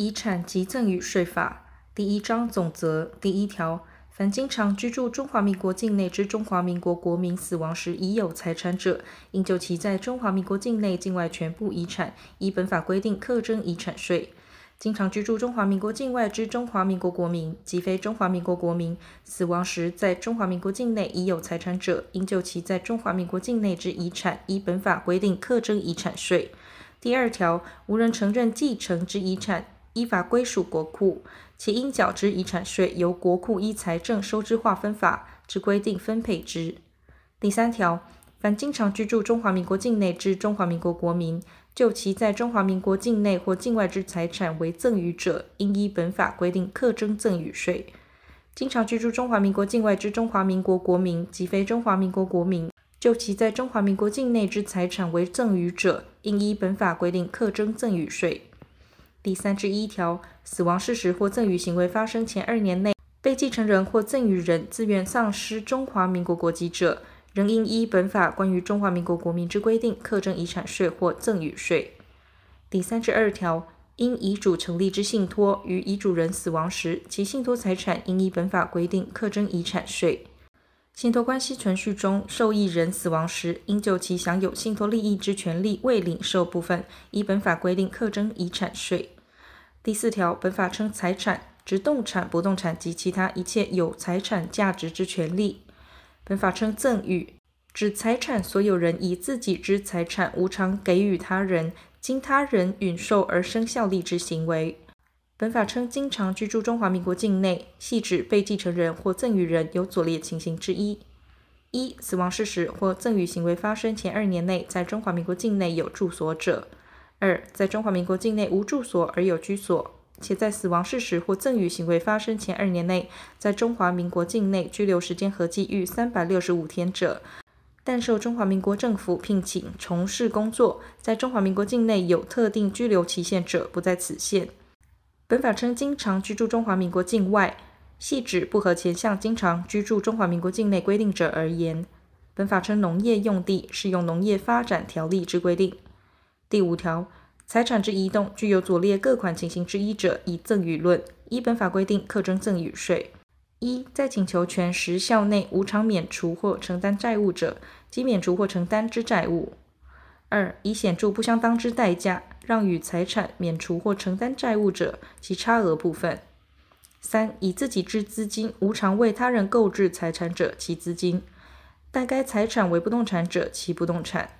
遗产及赠与税法第一章总则第一条，凡经常居住中华民国境内之中华民国国民死亡时已有财产者，应就其在中华民国境内境外全部遗产，依本法规定课征遗产税。经常居住中华民国境外之中华民国国民及非中华民国国民，死亡时在中华民国境内已有财产者，应就其在中华民国境内之遗产，依本法规定课征遗产税。第二条，无人承认继承之遗产，依法归属国库，其应缴之遗产税，由国库依财政收支划分法之规定分配之。第三条，凡经常居住中华民国境内之中华民国国民，就其在中华民国境内或境外之财产为赠与者，应依本法规定课征赠与税。经常居住中华民国境外之中华民国国民及非中华民国国民，就其在中华民国境内之财产为赠与者，应依本法规定课征赠与税。第三十一条，死亡事实或赠与行为发生前二年内，被继承人或赠与人自愿丧失中华民国国籍者，仍应依本法关于中华民国国民之规定，课征遗产税或赠与税。第三十二条，因遗嘱成立之信托于遗嘱人死亡时，其信托财产应依本法规定课征遗产税。信托关系存续中，受益人死亡时，应就其享有信托利益之权利未领受部分，依本法规定课征遗产税。第四条，本法称财产，指动产、不动产及其他一切有财产价值之权利。本法称赠与，指财产所有人以自己之财产无偿给予他人，经他人允受而生效力之行为。本法称经常居住中华民国境内，系指被继承人或赠与人有左列情形之一：一、死亡事实或赠与行为发生前二年内，在中华民国境内有住所者；二、在中华民国境内无住所而有居所。且在死亡事实或赠与行为发生前二年内，在中华民国境内居留时间合计逾三百六十五天者，但受中华民国政府聘请从事工作，在中华民国境内有特定居留期限者，不在此限。本法称经常居住中华民国境外，系指不合前项经常居住中华民国境内规定者而言。本法称农业用地，适用农业发展条例之规定。第五条。财产之移动，具有左列各款情形之一者，以赠与论，依本法规定课征赠与税。一，在请求权时效内无偿免除或承担债务者，即免除或承担之债务；二，以显著不相当之代价让与财产免除或承担债务者，其差额部分；三，以自己之资金无偿为他人购置财产者，其资金；但该财产为不动产者，其不动产。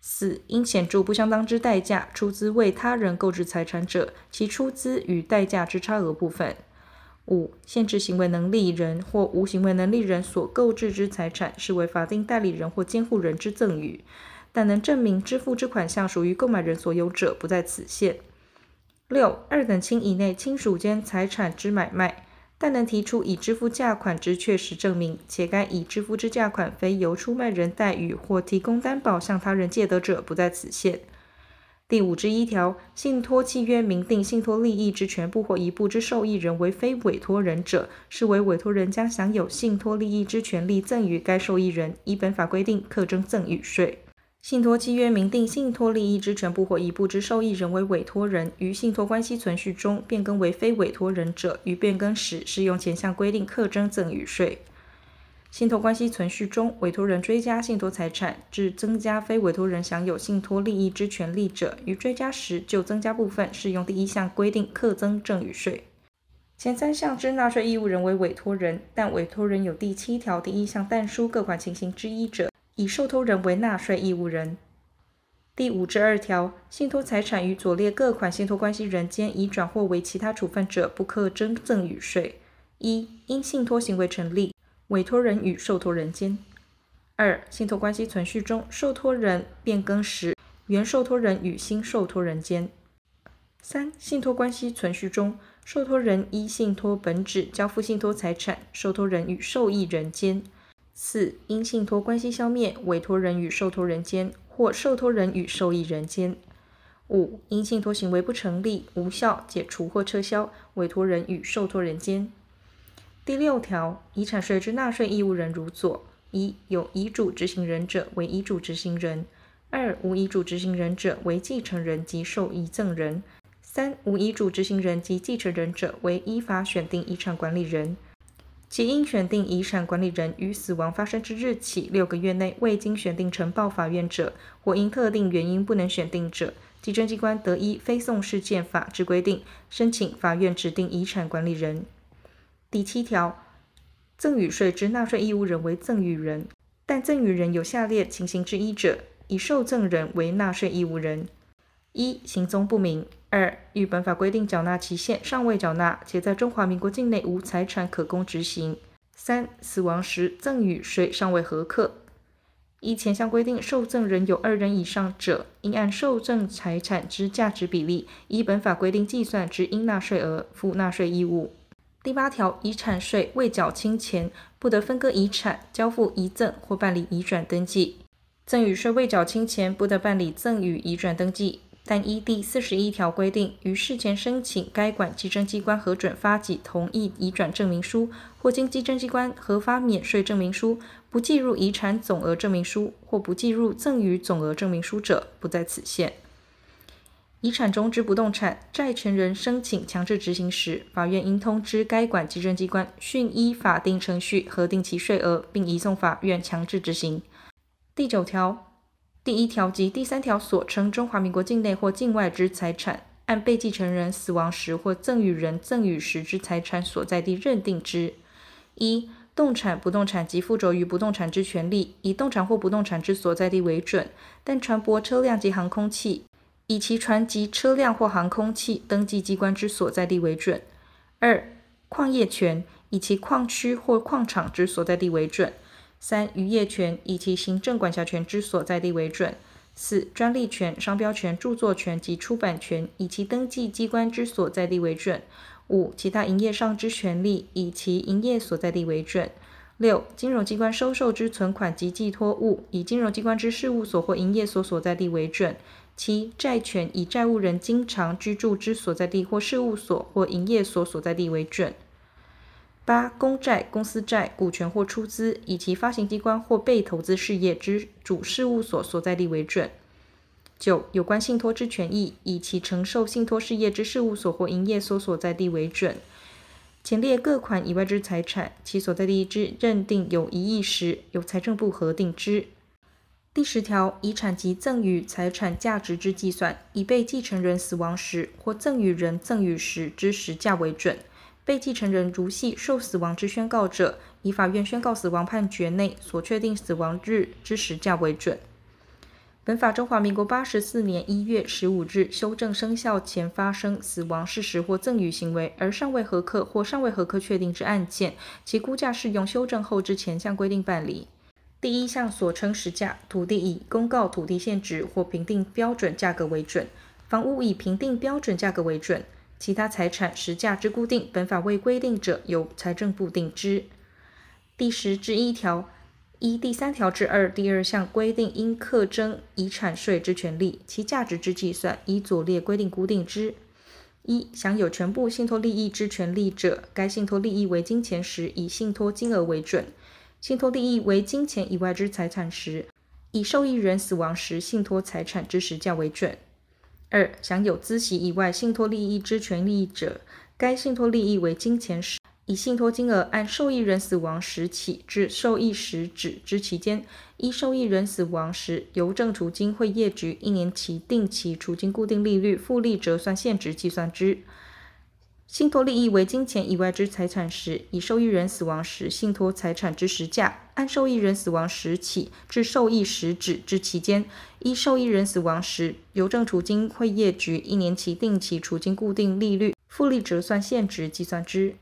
四、因显著不相当之代价出资为他人购置财产者，其出资与代价之差额部分。五、限制行为能力人或无行为能力人所购置之财产，视为法定代理人或监护人之赠与，但能证明支付之款项属于购买人所有者，不在此限。六、二等亲以内亲属间财产之买卖。但能提出已支付价款之确实证明，且该已支付之价款非由出卖人代予或提供担保向他人借得者，不在此限。第五之一条，信托契约明定信托利益之全部或一部之受益人为非委托人者，视为委托人将享有信托利益之权利赠与该受益人，依本法规定课征赠与税。信托契约明定信托利益之全部或一部之受益人为委托人，于信托关系存续中变更为非委托人者，于变更时适用前项规定课征赠与税。信托关系存续中，委托人追加信托财产，致增加非委托人享有信托利益之权利者，于追加时就增加部分适用第一项规定课征赠与税。前三项之纳税义务人为委托人，但委托人有第七条第一项但书各款情形之一者。以受托人为纳税义务人。第五之二条，信托财产与左列各款信托关系人间已转或为其他处分者，不课征赠与税。一、因信托行为成立，委托人与受托人间；二、信托关系存续中，受托人变更时，原受托人与新受托人间；三、信托关系存续中，受托人依信托本旨交付信托财产，受托人与受益人间。四、因信托关系消灭，委托人与受托人间或受托人与受益人间。五、因信托行为不成立、无效、解除或撤销，委托人与受托人间。第六条，遗产税之纳税义务人如左：一、有遗嘱执行人者为遗嘱执行人；二、无遗嘱执行人者为继承人及受遗赠人；三、无遗嘱执行人及继承人者为依法选定遗产管理人，其应选定遗产管理人于死亡发生之日起六个月内未经选定呈报法院者，或因特定原因不能选定者，稽征机关得依非讼事件法之规定，申请法院指定遗产管理人。第七条，赠与税之纳税义务人为赠与人，但赠与人有下列情形之一者，以受赠人为纳税义务人：一、行踪不明。二、与本法规定缴纳期限尚未缴纳，且在中华民国境内无财产可供执行；三、死亡时赠与税尚未核课。依前项规定，受赠人有二人以上者，应按受赠财产之价值比例，依本法规定计算之应纳税额，负纳税义务。第八条，遗产税未缴清前，不得分割遗产、交付遗赠或办理移转登记；赠与税未缴清前，不得办理赠与移转登记。但依第四十一条规定，于事前申请该管稽征机关核准发给同意移转证明书，或经稽征机关核发免税证明书，不计入遗产总额证明书或不计入赠与总额证明书者，不在此限。遗产中之不动产，债权人申请强制执行时，法院应通知该管稽征机关，迅依法定程序核定其税额，并移送法院强制执行。第九条。第一条及第三条所称中华民国境内或境外之财产，按被继承人死亡时或赠与人赠与时之财产所在地认定之。一、动产、不动产及附着于不动产之权利，以动产或不动产之所在地为准，但船舶、车辆及航空器，以其船及、车辆或航空器登记机关之所在地为准。二、矿业权，以其矿区或矿场之所在地为准。三、渔业权以其行政管辖权之所在地为准；四、专利权、商标权、著作权及出版权以其登记机关之所在地为准；五、其他营业上之权利以其营业所在地为准；六、金融机关收受之存款及寄托物以金融机关之事务所或营业所所在地为准；七、债权以债务人经常居住之所在地或事务所或营业所所在地为准。八、公债、公司债、股权或出资，以其发行机关或被投资事业之主事务所所在地为准。九、有关信托之权益，以其承受信托事业之事务所或营业所所在地为准。前列各款以外之财产，其所在地之认定有异议时，由财政部核定之。第十条，遗产及赠与财产价值之计算，以被继承人死亡时或赠与人赠与时之实价为准。被继承人如系受死亡之宣告者，以法院宣告死亡判决内所确定死亡日之时价为准。本法中华民国八十四年一月十五日修正生效前发生死亡事实或赠与行为而尚未核课或尚未核课确定之案件，其估价适用修正后之前项规定办理。第一项所称时价，土地以公告土地现值或评定标准价格为准，房屋以评定标准价格为准。其他财产实价之固定，本法未规定者，由财政部定之。第十之一条，一第三条之二第二项规定，应课征遗产税之权利，其价值之计算，依左列规定固定之：一、享有全部信托利益之权利者，该信托利益为金钱时，以信托金额为准；信托利益为金钱以外之财产时，以受益人死亡时信托财产之实价为准。二、享有孳息以外信托利益之权利者，该信托利益为金钱时，以信托金额按受益人死亡时起至受益时止之期间，依受益人死亡时邮政储金汇业局一年期定期储金固定利率复利折算现值计算之。信托利益为金钱以外之财产时，以受益人死亡时信托财产之时价，按受益人死亡时起至受益时止之期间，依受益人死亡时邮政储金汇业局一年期定期储金固定利率复利折算现值计算之。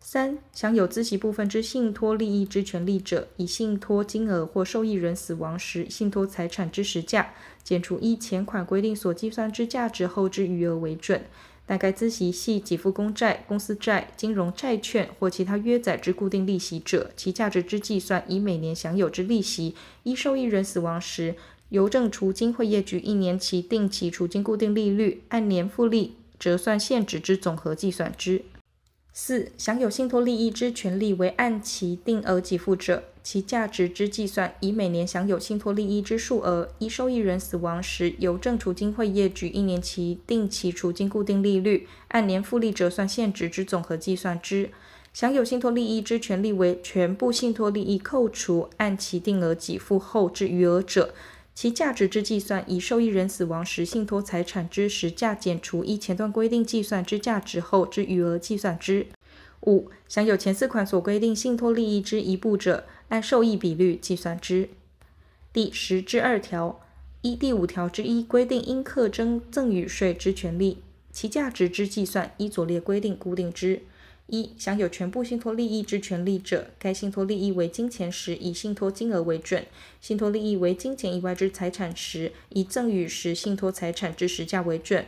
三、享有孳息部分之信托利益之权利者，以信托金额或受益人死亡时信托财产之时价，减除依前款规定所计算之价值后之余额为准。大概孳息系给付公债、公司债、金融债券或其他约载之固定利息者，其价值之计算，以每年享有之利息，依受益人死亡时邮政储金汇业局一年期定期储金固定利率按年复利折算现值之总和计算之。四、享有信托利益之权利为按期定额给付者，其价值之计算，以每年享有信托利益之数额，依受益人死亡时邮政储金会业局一年期定期储金固定利率，按年复利折算现值之总和计算之。享有信托利益之权利为全部信托利益扣除按其定额给付后之余额者，其价值之计算，以受益人死亡时信托财产之实价减除依前段规定计算之价值后之余额计算之。五、享有前四款所规定信托利益之一部者，按受益比率计算之。第十之二条，一第五条之一规定应课征赠与税之权利，其价值之计算，依左列规定固定之。一、享有全部信托利益之权利者，该信托利益为金钱时，以信托金额为准；信托利益为金钱以外之财产时，以赠与时信托财产之实价为准。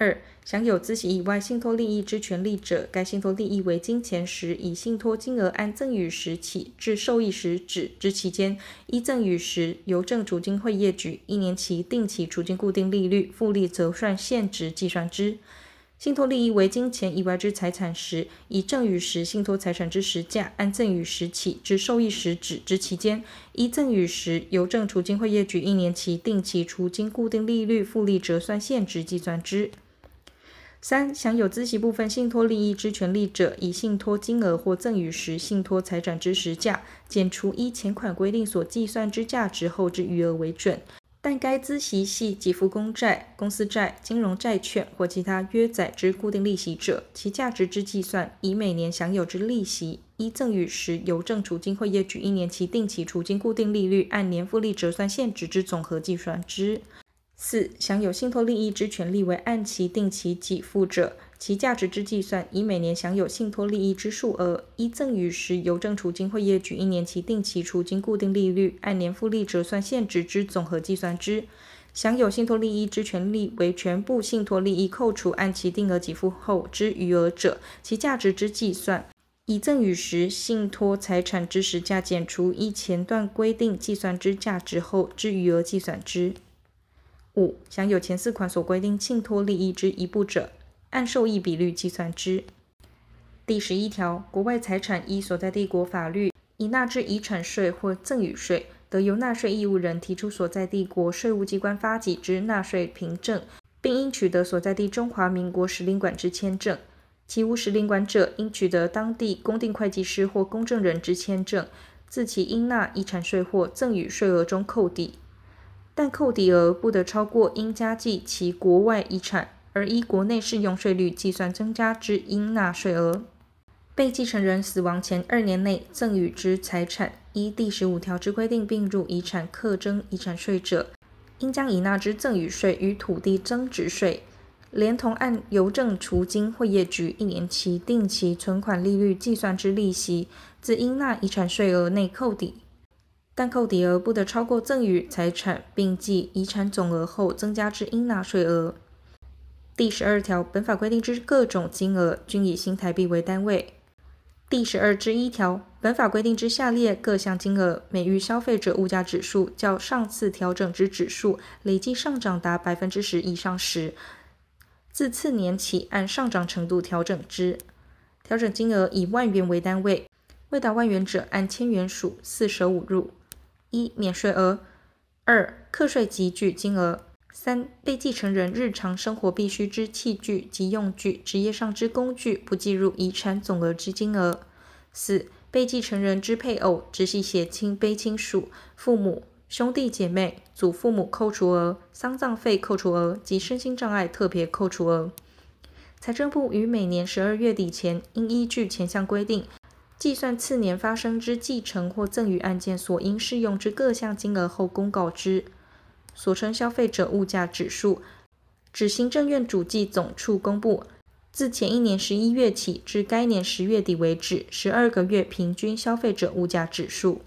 二、享有孳息以外信托利益之权利者，该信托利益为金钱时，以信托金额按赠与时起至受益时止之期间，依赠与时邮政储金会业局一年期定期储金固定利率复利折算现值计算之。信托利益为金钱以外之财产时，以赠与时信托财产之实价按赠与时起至受益时止之期间，依赠与时邮政储金会业局一年期定期储金固定利率复利折算现值计算之。三、享有孳息部分信托利益之权利者，以信托金额或赠与时信托财产之实价减除依前款规定所计算之价值后之余额为准。但该孳息系给付公债、公司债、金融债券或其他约载之固定利息者，其价值之计算，以每年享有之利息依赠与时邮政储金会业局一年期定期储金固定利率按年复利折算现值之总和计算之。四、享有信托利益之权利为按期定期给付者，其价值之计算，以每年享有信托利益之数额，依赠与时邮政储金会业局一年期定期储金固定利率按年复利折算现值之总和计算之。享有信托利益之权利为全部信托利益扣除按其定额给付后之余额者，其价值之计算，以赠与时信托财产之实价减除依前段规定计算之价值后之余额计算之。五、享有前四款所规定信托利益之一部者，按受益比率计算之。第十一条，国外财产依所在地国法律已纳之遗产税或赠与税，得由纳税义务人提出所在地国税务机关发给之纳税凭证，并应取得所在地中华民国使领馆之签证。其无使领馆者，应取得当地公定会计师或公证人之签证，自其应纳遗产税或赠与税额中扣抵。但扣抵额不得超过应加计其国外遗产而依国内适用税率计算增加之应纳税额。被继承人死亡前二年内赠与之财产，依第十五条之规定并入遗产课征遗产税者，应将已纳之赠与税与土地增值税，连同按邮政储金会业局一年期定期存款利率计算之利息，自应纳遗产税额内扣抵。但扣抵额不得超过赠与财产，并计遗产总额后增加之应纳税额。第十二条，本法规定之各种金额，均以新台币为单位。第十二之一条，本法规定之下列各项金额，每遇消费者物价指数较上次调整之指数累计上涨达百分之十以上时，自次年起按上涨程度调整之。调整金额以万元为单位，未达万元者按千元数四舍五入。一、免税额；二、课税级距金额；三、被继承人日常生活必需之器具及用具、职业上之工具不计入遗产总额之金额；四、被继承人之配偶、直系血亲卑亲属、父母、兄弟姐妹、祖父母扣除额、丧葬费扣除额及身心障碍特别扣除额。财政部于每年十二月底前，应依据前项规定。计算次年发生之继承或赠与案件所应适用之各项金额后公告之。所称消费者物价指数，指行政院主计总处公布，自前一年十一月起至该年十月底为止，十二个月平均消费者物价指数。